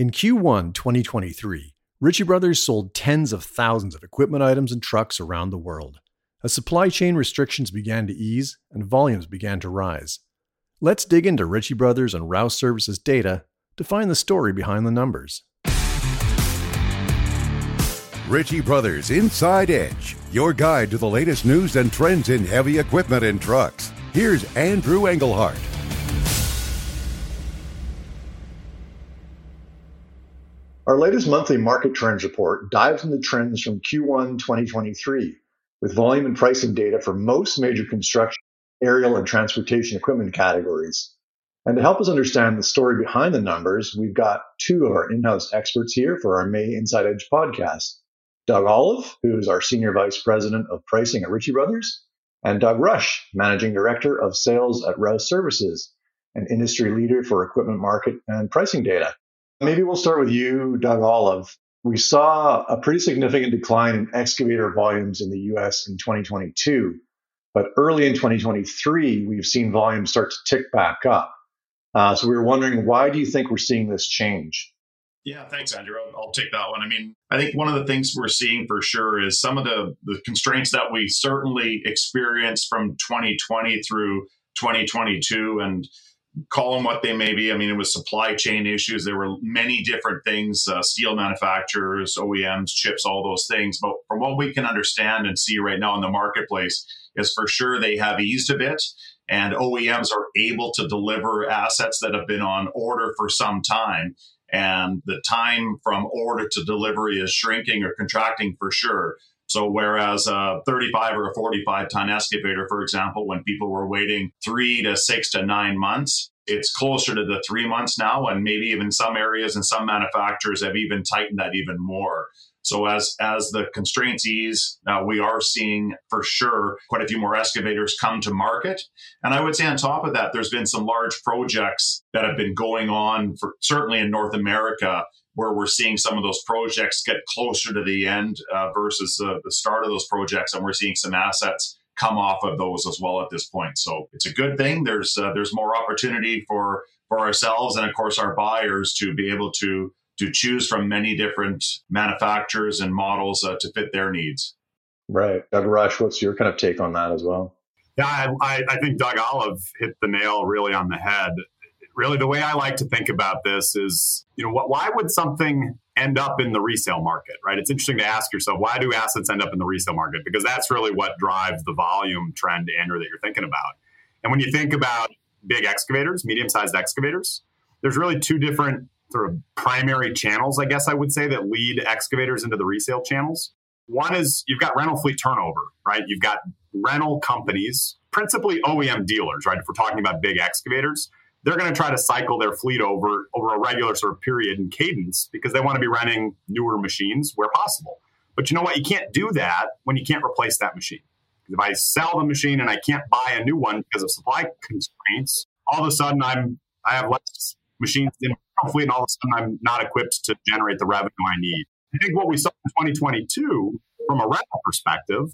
In Q1 2023, Ritchie Brothers sold tens of thousands of equipment items and trucks around the world. As supply chain restrictions began to ease and volumes began to rise. Let's dig into Ritchie Brothers and Rouse Services data to find the story behind the numbers. Ritchie Brothers Inside Edge, your guide to the latest news and trends in heavy equipment and trucks. Here's Andrew Engelhardt. Our latest monthly market trends report dives into trends from Q1 2023 with volume and pricing data for most major construction, aerial, and transportation equipment categories. And to help us understand the story behind the numbers, we've got two of our in house experts here for our May Inside Edge podcast Doug Olive, who's our Senior Vice President of Pricing at Ritchie Brothers, and Doug Rusch, Managing Director of Sales at Rouse Services, an industry leader for equipment market and pricing data. Maybe we'll start with you, Doug Olive. We saw a pretty significant decline in excavator volumes in the US in 2022, but early in 2023, we've seen volumes start to tick back up. Uh, so we were wondering, why do you think we're seeing this change? Yeah, thanks, Andrew. I'll, I'll, take that one. I mean, I think one of the things we're seeing for sure is some of the, the constraints that we certainly experienced from 2020 through 2022 and call them what they may be. I mean, it was supply chain issues. There were many different things, uh, steel manufacturers, OEMs, chips, all those things. But from what we can understand and see right now in the marketplace, is for sure they have eased a bit. And OEMs are able to deliver assets that have been on order for some time. And the time from order to delivery is shrinking or contracting for sure. So whereas a 35 or a 45 ton excavator, for example, when people were waiting three to six to nine months, it's closer to the three months now. And maybe even some areas and some manufacturers have even tightened that even more. So as as the constraints ease, uh, we are seeing for sure quite a few more excavators come to market. And I would say on top of that, there's been some large projects that have been going on for certainly in North America where we're seeing some of those projects get closer to the end uh, versus uh, the start of those projects, and we're seeing some assets come off of those as well at this point. So it's a good thing. There's uh, there's more opportunity for for ourselves and of course our buyers to be able to to choose from many different manufacturers and models uh, to fit their needs. Right, Doug Rusch. What's your kind of take on that as well? Yeah, I, I think Doug Olive hit the nail really on the head really the way I like to think about this is, you know, why would something end up in the resale market, right? It's interesting to ask yourself, why do assets end up in the resale market? Because that's really what drives the volume trend, Andrew, that you're thinking about. And when you think about big excavators, medium sized excavators, there's really two different sort of primary channels, I guess I would say, that lead excavators into the resale channels. One is you've got rental fleet turnover, right? You've got rental companies, principally OEM dealers, right? If we're talking about big excavators, they're going to try to cycle their fleet over over a regular sort of period and cadence because they want to be running newer machines where possible. But you know what? You can't do that when you can't replace that machine. If I sell the machine and I can't buy a new one because of supply constraints, all of a sudden I'm I have less machines in my fleet, and all of a sudden I'm not equipped to generate the revenue I need. I think what we saw in 2022 from a rental perspective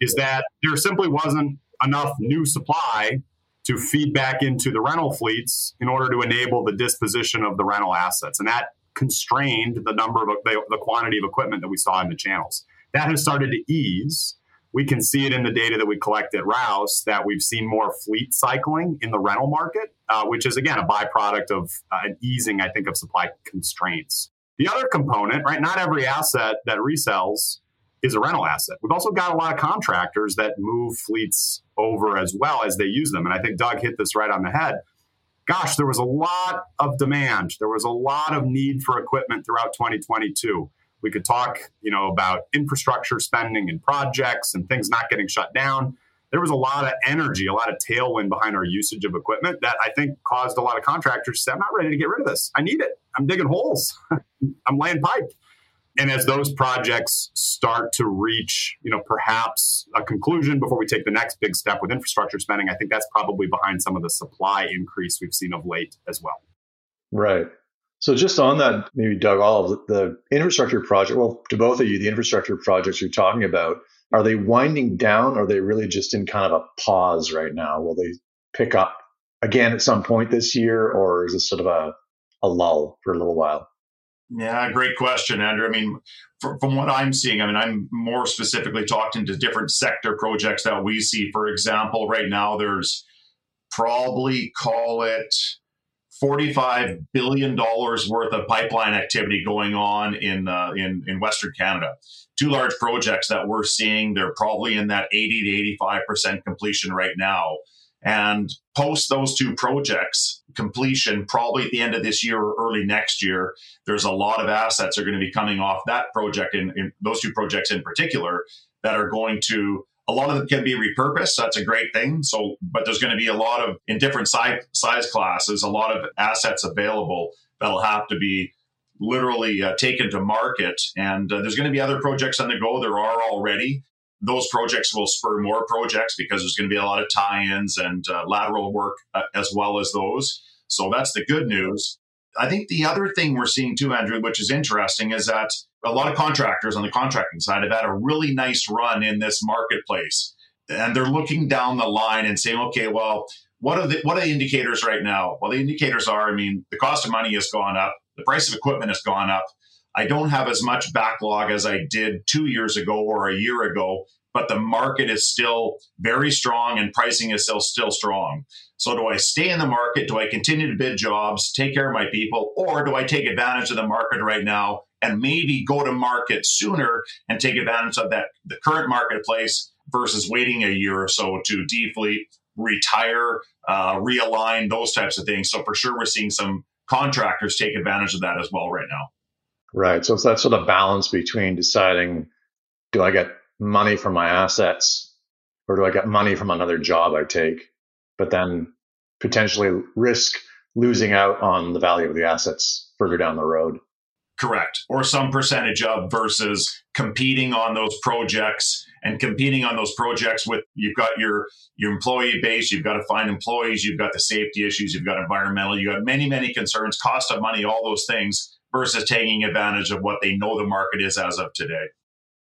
is that there simply wasn't enough new supply to feed back into the rental fleets in order to enable the disposition of the rental assets. And that constrained the number of the, the quantity of equipment that we saw in the channels. That has started to ease. We can see it in the data that we collect at Rouse that we've seen more fleet cycling in the rental market, uh, which is again a byproduct of uh, an easing, I think, of supply constraints. The other component, right? Not every asset that resells is a rental asset. We've also got a lot of contractors that move fleets over as well as they use them. And I think Doug hit this right on the head. Gosh, there was a lot of demand. There was a lot of need for equipment throughout 2022. We could talk, you know, about infrastructure spending and projects and things not getting shut down. There was a lot of energy, a lot of tailwind behind our usage of equipment that I think caused a lot of contractors to say, I'm not ready to get rid of this. I need it. I'm digging holes. I'm laying pipe and as those projects start to reach you know perhaps a conclusion before we take the next big step with infrastructure spending i think that's probably behind some of the supply increase we've seen of late as well. Right. So just on that maybe doug Olive the infrastructure project well to both of you the infrastructure projects you're talking about are they winding down? Or are they really just in kind of a pause right now? Will they pick up again at some point this year or is this sort of a, a lull for a little while Yeah, great question, Andrew. I mean, from, from what I'm seeing, I mean, I'm more specifically talking to different sector projects that we see. For example, right now there's probably call it $45 billion worth of pipeline activity going on in, uh, in, in Western Canada. Two large projects that we're seeing, they're probably in that 80 to 85% completion right now. And post those two projects completion, probably at the end of this year or early next year, there's a lot of assets are going to be coming off that project in those two projects in particular that are going to a lot of them can be repurposed. That's a great thing. So, but there's going to be a lot of in different size size classes, a lot of assets available that'll have to be literally uh, taken to market. And uh, there's going to be other projects on the go. There are already. Those projects will spur more projects because there's going to be a lot of tie-ins and uh, lateral work uh, as well as those. So that's the good news. I think the other thing we're seeing too, Andrew, which is interesting, is that a lot of contractors on the contracting side have had a really nice run in this marketplace. And they're looking down the line and saying, okay, well, what are the what are the indicators right now? Well, the indicators are, I mean, the cost of money has gone up, the price of equipment has gone up. I don't have as much backlog as I did two years ago or a year ago, but the market is still very strong and pricing is still still strong. So do I stay in the market? Do I continue to bid jobs, take care of my people, or do I take advantage of the market right now and maybe go to market sooner and take advantage of that the current marketplace versus waiting a year or so to defleet, retire, uh, realign, those types of things. So for sure, we're seeing some contractors take advantage of that as well right now. Right. So it's that sort of balance between deciding, do I get money from my assets or do I get money from another job I take, but then potentially risk losing out on the value of the assets further down the road. Correct. Or some percentage of versus competing on those projects and competing on those projects with you've got your your employee base, you've got to find employees, you've got the safety issues, you've got environmental, you've got many, many concerns, cost of money, all those things versus taking advantage of what they know the market is as of today.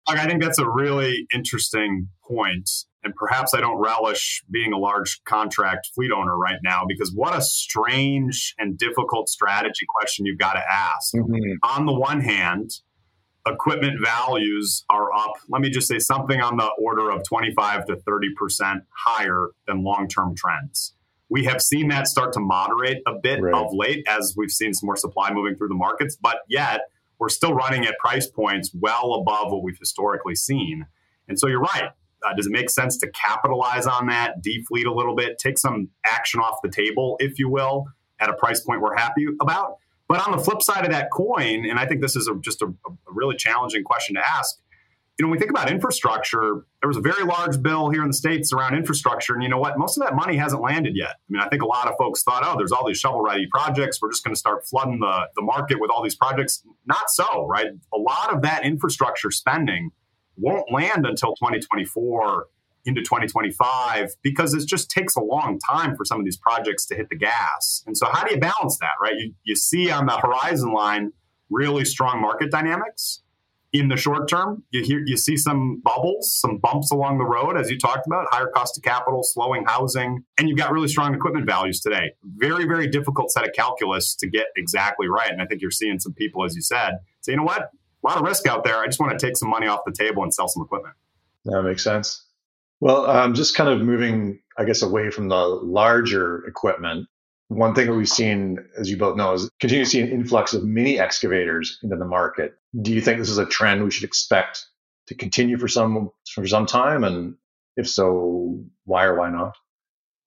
I think that's a really interesting point and perhaps I don't relish being a large contract fleet owner right now because what a strange and difficult strategy question you've got to ask. Mm-hmm. On the one hand, equipment values are up, let me just say something on the order of 25 to 30% higher than long term trends. We have seen that start to moderate a bit right. of late as we've seen some more supply moving through the markets, but yet we're still running at price points well above what we've historically seen. And so you're right. Uh, does it make sense to capitalize on that, defleet a little bit, take some action off the table, if you will, at a price point we're happy about? But on the flip side of that coin, and I think this is a, just a, a really challenging question to ask, you know, when we think about infrastructure, there was a very large bill here in the States around infrastructure. And you know what? Most of that money hasn't landed yet. I mean, I think a lot of folks thought, oh, there's all these shovel ready projects. We're just going to start flooding the, the market with all these projects. Not so, right? A lot of that infrastructure spending won't land until 2024 into 2025 because it just takes a long time for some of these projects to hit the gas. And so, how do you balance that, right? You, you see on the horizon line really strong market dynamics. In the short term, you hear you see some bubbles, some bumps along the road, as you talked about, higher cost of capital, slowing housing, and you've got really strong equipment values today. Very, very difficult set of calculus to get exactly right. And I think you're seeing some people, as you said, say, you know what, a lot of risk out there. I just want to take some money off the table and sell some equipment. That makes sense. Well, um, just kind of moving, I guess, away from the larger equipment. One thing that we've seen, as you both know, is continue to see an influx of mini excavators into the market. Do you think this is a trend we should expect to continue for some for some time? And if so, why or why not?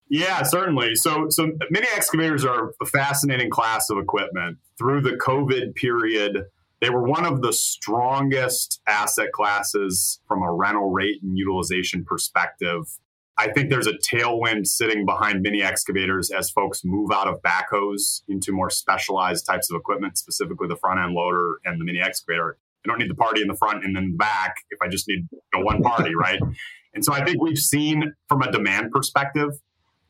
Yeah, certainly. So, so mini excavators are a fascinating class of equipment. Through the COVID period, they were one of the strongest asset classes from a rental rate and utilization perspective. I think there's a tailwind sitting behind mini excavators as folks move out of backhoes into more specialized types of equipment, specifically the front end loader and the mini excavator. I don't need the party in the front and then the back if I just need you know, one party, right? And so I think we've seen from a demand perspective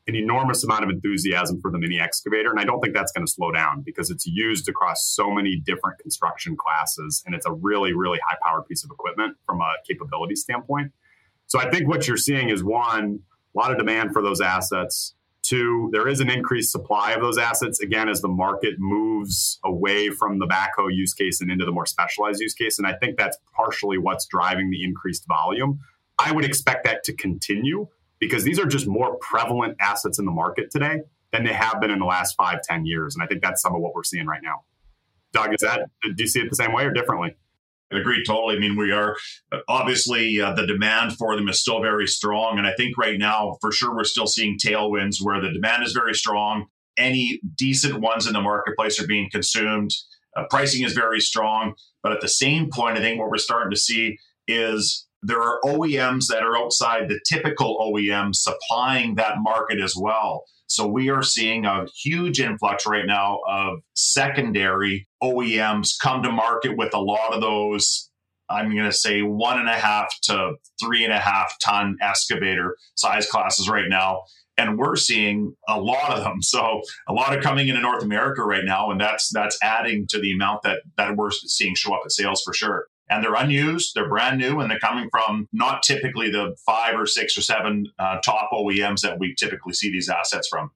an enormous amount of enthusiasm for the mini excavator. And I don't think that's going to slow down because it's used across so many different construction classes. And it's a really, really high powered piece of equipment from a capability standpoint. So I think what you're seeing is one, a lot of demand for those assets. Two, there is an increased supply of those assets, again, as the market moves away from the backhoe use case and into the more specialized use case. And I think that's partially what's driving the increased volume. I would expect that to continue because these are just more prevalent assets in the market today than they have been in the last five, ten years. And I think that's some of what we're seeing right now. Doug, is that, do you see it the same way or differently? I agree totally. I mean, we are obviously uh, the demand for them is still very strong. And I think right now, for sure, we're still seeing tailwinds where the demand is very strong. Any decent ones in the marketplace are being consumed. Uh, pricing is very strong. But at the same point, I think what we're starting to see is there are OEMs that are outside the typical OEM supplying that market as well. So we are seeing a huge influx right now of secondary OEMs come to market with a lot of those. I'm going to say one and a half to three and a half ton excavator size classes right now. And we're seeing a lot of them. So a lot of coming into North America right now. And that's that's adding to the amount that that we're seeing show up at sales for sure and they're unused, they're brand new, and they're coming from not typically the five or six or seven uh, top OEMs that we typically see these assets from.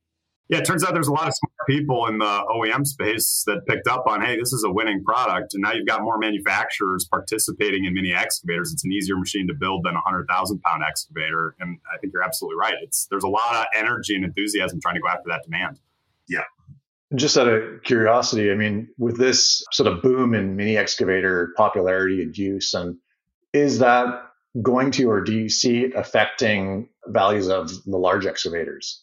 Yeah, it turns out there's a lot of smart people in the OEM space that picked up on, hey, this is a winning product. And now you've got more manufacturers participating in mini excavators. It's an easier machine to build than a 100,000 pound excavator. And I think you're absolutely right. It's There's a lot of energy and enthusiasm trying to go after that demand. Yeah. Just out of curiosity, I mean, with this sort of boom in mini excavator popularity and use, and is that going to, or do you see it affecting values of the large excavators?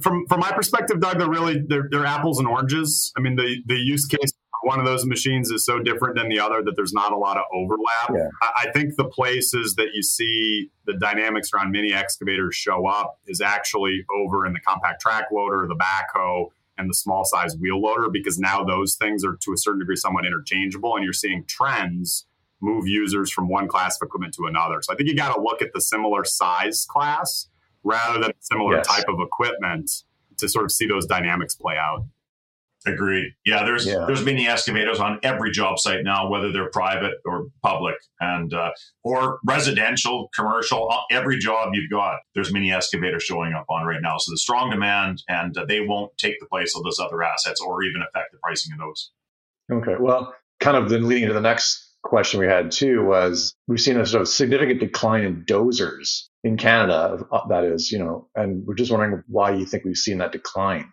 From from my perspective, Doug, they're really they're, they're apples and oranges. I mean, the the use case one of those machines is so different than the other that there's not a lot of overlap. Yeah. I, I think the places that you see the dynamics around mini excavators show up is actually over in the compact track loader, the backhoe, and the small size wheel loader because now those things are to a certain degree somewhat interchangeable and you're seeing trends move users from one class of equipment to another. So I think you got to look at the similar size class rather than similar yes. type of equipment to sort of see those dynamics play out. Agreed. Yeah, there's yeah. there's mini excavators on every job site now, whether they're private or public, and uh, or residential, commercial. Uh, every job you've got, there's mini excavators showing up on right now. So the strong demand, and uh, they won't take the place of those other assets or even affect the pricing of those. Okay. Well, kind of then leading to the next question we had too was we've seen a sort of significant decline in dozers in Canada. Uh, that is, you know, and we're just wondering why you think we've seen that decline.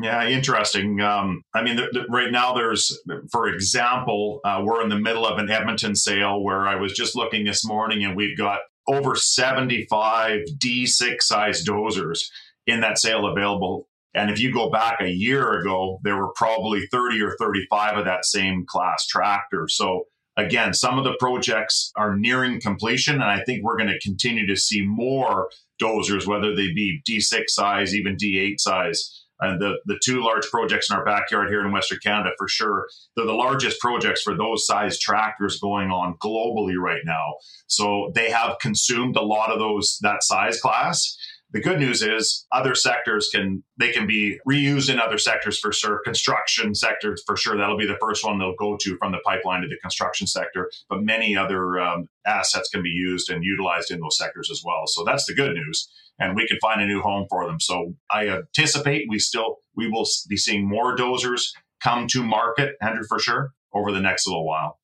Yeah, interesting. Um, I mean, the, the, right now there's, for example, uh, we're in the middle of an Edmonton sale where I was just looking this morning, and we've got over 75 D6 size dozers in that sale available. And if you go back a year ago, there were probably 30 or 35 of that same class tractor. So again, some of the projects are nearing completion, and I think we're going to continue to see more dozers, whether they be D6 size, even D8 size and the, the two large projects in our backyard here in Western Canada, for sure, they're the largest projects for those size tractors going on globally right now. So they have consumed a lot of those that size class. The good news is other sectors can they can be reused in other sectors for sure. Construction sectors for sure that'll be the first one they'll go to from the pipeline to the construction sector. But many other um, assets can be used and utilized in those sectors as well. So that's the good news and we can find a new home for them. So I anticipate we still we will be seeing more dozers come to market, Andrew, for sure, over the next little while.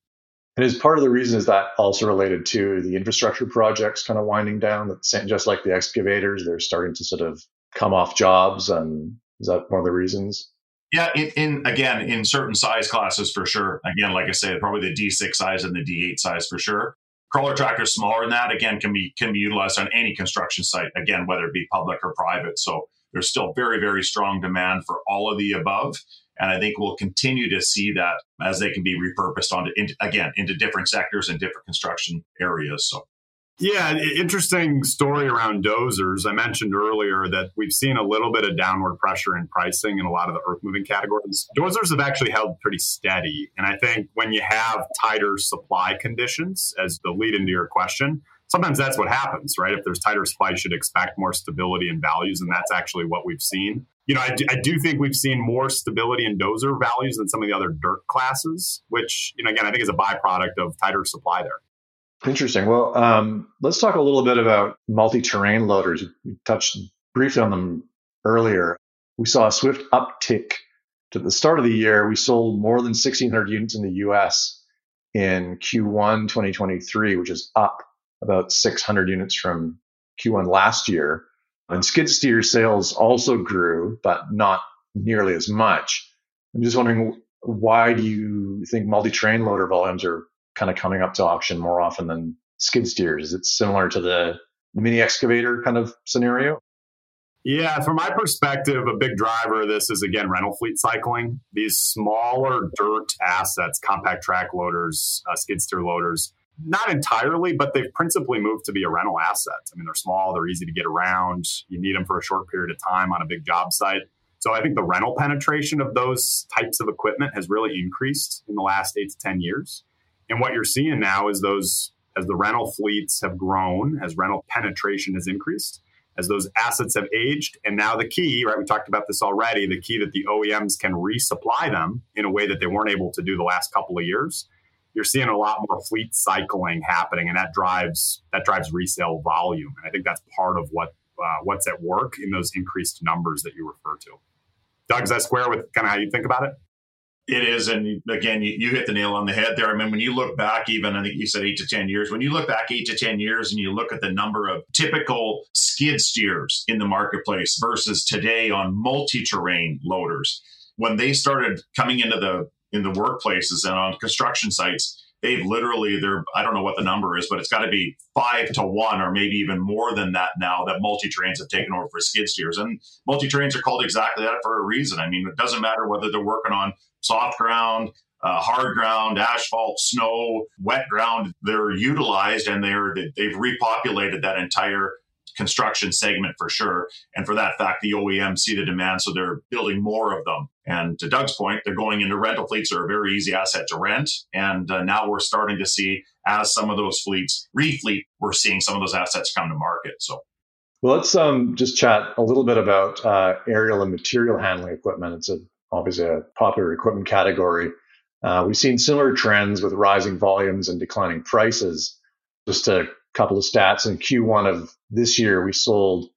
And is part of the reason is that also related to the infrastructure projects kind of winding down? That just like the excavators, they're starting to sort of come off jobs, and is that one of the reasons? Yeah, in, in, again in certain size classes for sure. Again, like I said, probably the D6 size and the D8 size for sure. Crawler tractors smaller than that, again, can be can be utilized on any construction site, again, whether it be public or private. So there's still very, very strong demand for all of the above. And I think we'll continue to see that as they can be repurposed onto, into, again, into different sectors and different construction areas. So yeah, interesting story around dozers. I mentioned earlier that we've seen a little bit of downward pressure in pricing in a lot of the earth moving categories. Dozers have actually held pretty steady. And I think when you have tighter supply conditions, as the lead into your question, sometimes that's what happens, right? If there's tighter supply, you should expect more stability in values. And that's actually what we've seen. You know, I do, I do think we've seen more stability in dozer values than some of the other dirt classes, which, you know, again, I think is a byproduct of tighter supply there. Interesting. Well, um, let's talk a little bit about multi-terrain loaders. We touched briefly on them earlier, we saw a swift uptick to the start of the year. We sold more than 1,600 units in the US in Q1 2023, which is up about 600 units from Q1 last year. And skid steer sales also grew, but not nearly as much. I'm just wondering why do you think multi-terrain loader volumes are kind of coming up to auction more often than skid steers? Is it similar to the mini excavator kind of scenario? Yeah, from my perspective, a big driver of this is again rental fleet cycling. These smaller dirt assets, compact track loaders, uh, skid steer loaders, not entirely, but they've principally moved to be a rental asset. I mean, they're small, they're easy to get around. You need them for a short period of time on a big job site. So I think the rental penetration of those types of equipment has really increased in the last eight to 10 years. And what you're seeing now is those, as the rental fleets have grown, as rental penetration has increased, as those assets have aged, and now the key, right? We talked about this already the key that the OEMs can resupply them in a way that they weren't able to do the last couple of years. You're seeing a lot more fleet cycling happening, and that drives that drives resale volume. And I think that's part of what uh, what's at work in those increased numbers that you refer to. Doug, is that square with kind of how you think about it? It is, and again, you, you, hit the nail on the head there. I mean, when you look back, even I think you said eight to ten years. When you look back eight to ten years, and you look at the number of typical skid steers in the marketplace versus today on multi-terrain loaders, when they started coming into the in the workplaces and on construction sites, they've literally they're I don't know what the number is, but it's got to be five to one or maybe even more than that now that multi trains have taken over for skid steers. And multi trains are called exactly that for a reason. I mean, it doesn't matter whether they're working on soft ground, uh, hard ground, asphalt, snow, wet ground. They're utilized and they're they've repopulated that entire construction segment for sure. And for that fact, the OEMs see the demand, so they're building more of them. And to Doug's point, they're going into rental fleets are a very easy asset to rent. And uh, now we're starting to see, as some of those fleets refleet, we're seeing some of those assets come to market. So. Well, let's um, just chat a little bit about uh, aerial and material handling equipment. It's a, obviously a popular equipment category. Uh, we've seen similar trends with rising volumes and declining prices. Just to couple of stats. In Q1 of this year, we sold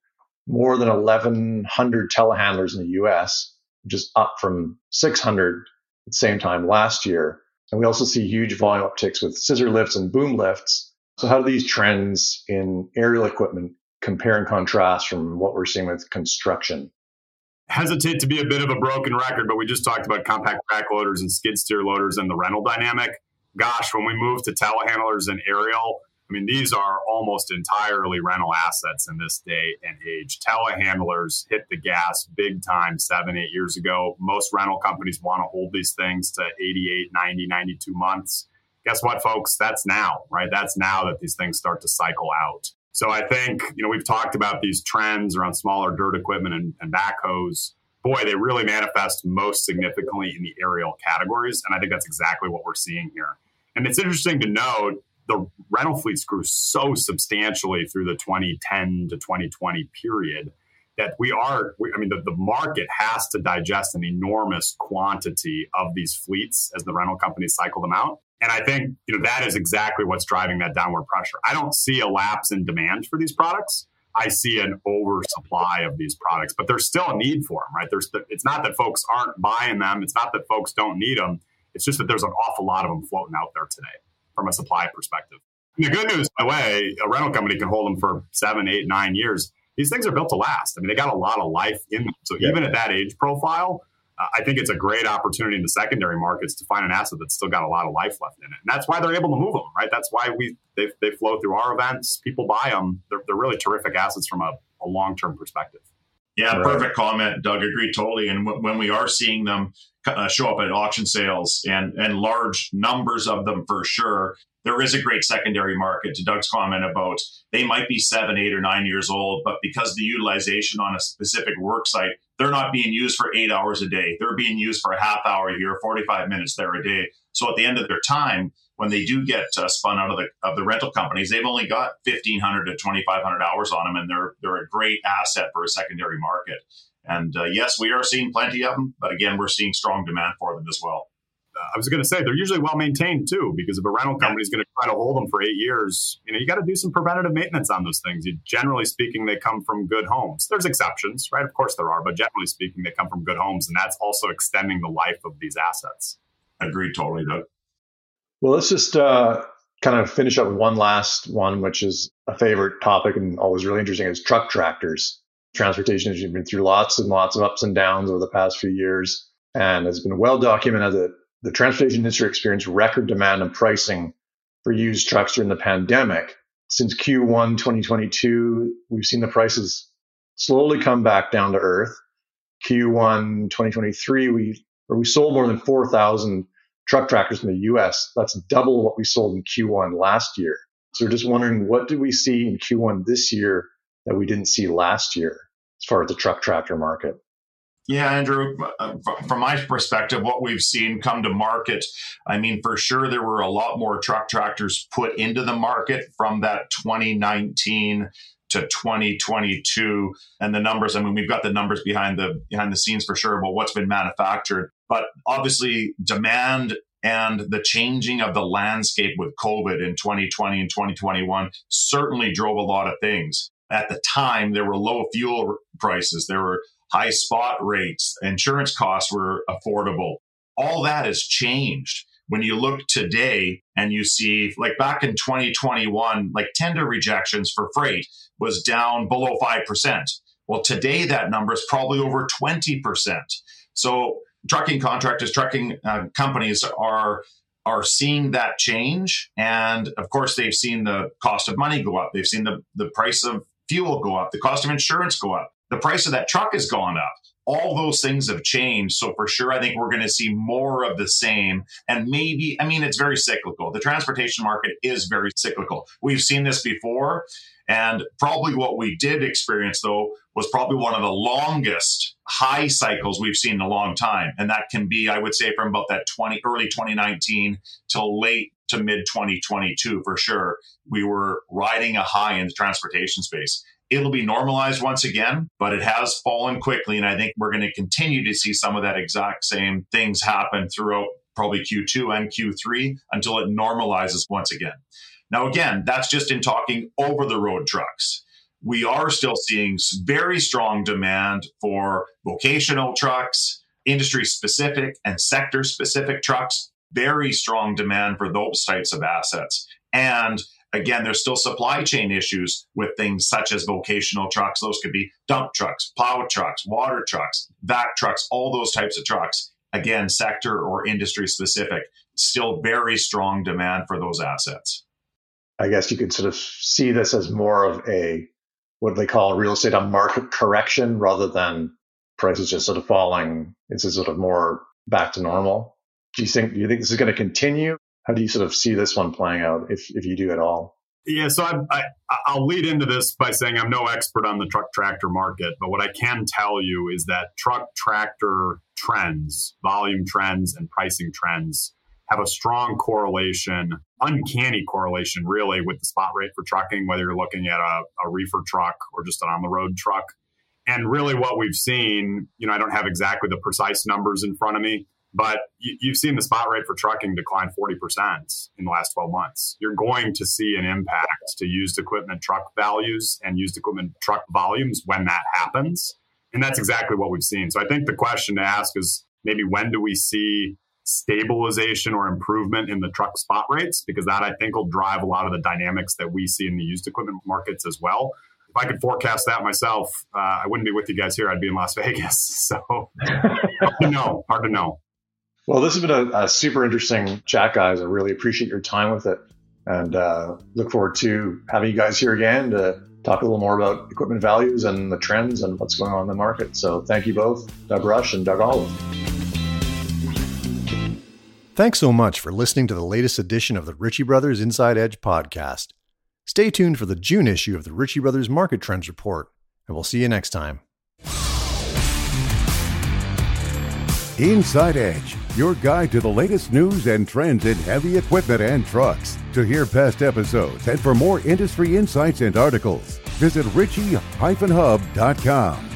more than 1,100 telehandlers in the US, which is up from 600 at the same time last year. And we also see huge volume upticks with scissor lifts and boom lifts. So, how do these trends in aerial equipment compare and contrast from what we're seeing with construction? Hesitate to be a bit of a broken record, but we just talked about compact track loaders and skid steer loaders and the rental dynamic. Gosh, when we move to telehandlers and aerial, I mean, these are almost entirely rental assets in this day and age. Telehandlers hit the gas big time seven, eight years ago. Most rental companies want to hold these things to 88, 90, 92 months. Guess what, folks? That's now, right? That's now that these things start to cycle out. So I think, you know, we've talked about these trends around smaller dirt equipment and, and backhoes. Boy, they really manifest most significantly in the aerial categories. And I think that's exactly what we're seeing here. And it's interesting to note the rental fleets grew so substantially through the 2010 to 2020 period that we are, we, I mean, the, the market has to digest an enormous quantity of these fleets as the rental companies cycle them out. And I think, you know, that is exactly what's driving that downward pressure. I don't see a lapse in demand for these products. I see an oversupply of these products, but there's still a need for them, right? There's, the, it's not that folks aren't buying them. It's not that folks don't need them. It's just that there's an awful lot of them floating out there today from a supply perspective. And the good news, by the way, a rental company can hold them for seven, eight, nine years. These things are built to last. I mean, they got a lot of life in them. So yeah. even at that age profile, uh, I think it's a great opportunity in the secondary markets to find an asset that's still got a lot of life left in it. And that's why they're able to move them, right? That's why we they, they flow through our events. People buy them. They're, they're really terrific assets from a, a long term perspective. Yeah, right. perfect comment, Doug. Agree totally. And w- when we are seeing them uh, show up at auction sales and and large numbers of them for sure, there is a great secondary market to Doug's comment about they might be seven, eight, or nine years old, but because the utilization on a specific work site, they're not being used for eight hours a day. They're being used for a half hour here, 45 minutes there a day. So at the end of their time, when they do get uh, spun out of the of the rental companies, they've only got 1,500 to 2,500 hours on them, and they're they're a great asset for a secondary market. And uh, yes, we are seeing plenty of them, but again, we're seeing strong demand for them as well I was going to say they're usually well maintained too, because if a rental company is going to try to hold them for eight years, you know, you got to do some preventative maintenance on those things. You, generally speaking, they come from good homes. There's exceptions, right? Of course there are, but generally speaking, they come from good homes, and that's also extending the life of these assets. Agreed, totally, Doug. Well, let's just uh, kind of finish up with one last one, which is a favorite topic and always really interesting is truck tractors. Transportation has been through lots and lots of ups and downs over the past few years and has been well documented that the transportation industry experienced record demand and pricing for used trucks during the pandemic. Since Q1 2022, we've seen the prices slowly come back down to earth. Q1 2023, we or we sold more than 4,000 truck tractors in the US. That's double what we sold in Q1 last year. So we're just wondering what did we see in Q1 this year that we didn't see last year as far as the truck tractor market? Yeah, Andrew, uh, from my perspective, what we've seen come to market, I mean, for sure, there were a lot more truck tractors put into the market from that 2019 to 2022 and the numbers i mean we've got the numbers behind the behind the scenes for sure about what's been manufactured but obviously demand and the changing of the landscape with covid in 2020 and 2021 certainly drove a lot of things at the time there were low fuel prices there were high spot rates, insurance costs were affordable. All that has changed. When you look today and you see, like back in 2021, like tender rejections for freight was down below 5%. Well, today that number is probably over 20%. So trucking contractors, trucking uh, companies are are seeing that change. And of course, they've seen the cost of money go up. They've seen the, the price of fuel go up, the cost of insurance go up the price of that truck has gone up. All those things have changed. So for sure, I think we're going to see more of the same. And maybe, I mean, it's very cyclical. The transportation market is very cyclical. We've seen this before. And probably what we did experience, though, was probably one of the longest high cycles we've seen in a long time. And that can be, I would say, from about that 20, early 2019 till late to mid 2022 for sure. We were riding a high in the transportation space. It'll be normalized once again, but it has fallen quickly. And I think we're going to continue to see some of that exact same things happen throughout probably Q2 and Q3 until it normalizes once again. Now, again, that's just in talking over the road trucks. We are still seeing very strong demand for vocational trucks, industry specific and sector specific trucks, very strong demand for those types of assets. And Again, there's still supply chain issues with things such as vocational trucks. Those could be dump trucks, plow trucks, water trucks, vac trucks, all those types of trucks. Again, sector or industry specific. Still very strong demand for those assets. I guess you could sort of see this as more of a what they call real estate a market correction rather than prices just sort of falling. It's sort of more back to normal. Do you think do you think this is going to continue? How do you sort of see this one playing out, if if you do at all? Yeah, so I, I, will lead into this by saying I'm no expert on the truck tractor market, but what I can tell you is that truck tractor trends, volume trends, and pricing trends have a strong correlation, uncanny correlation, really, with the spot rate for trucking, whether you're looking at a, a reefer truck or just an on the road truck. And really, what we've seen, you know, I don't have exactly the precise numbers in front of me, but you, have seen the spot rate for trucking decline 40% in the last 12 months. You're going to see an impact to used equipment truck values and used equipment truck volumes when that happens. And that's exactly what we've seen. So I think the question to ask is maybe when do we see stabilization or improvement in the truck spot rates? Because that I think will drive a lot of the dynamics that we see in the used equipment markets as well. If I could forecast that myself, uh, I wouldn't be with you guys here. I'd be in Las Vegas. So hard to know. Hard to know. Well, this has been a, a, super interesting chat, guys. I really appreciate your time with it and uh, look forward to having you guys here again to talk a little more about equipment values and the trends and what's going on in the market. So thank you both, Doug Rusch and Doug Olive. Thanks so much for listening to the latest edition of the Ritchie Brothers Inside Edge podcast. Stay tuned for the June issue of the Ritchie Brothers Market Trends Report, and we'll see you next time. Inside Edge, your guide to the latest news and trends in heavy equipment and trucks. To hear past episodes and for more industry insights and articles, visit ritchie-hub.com.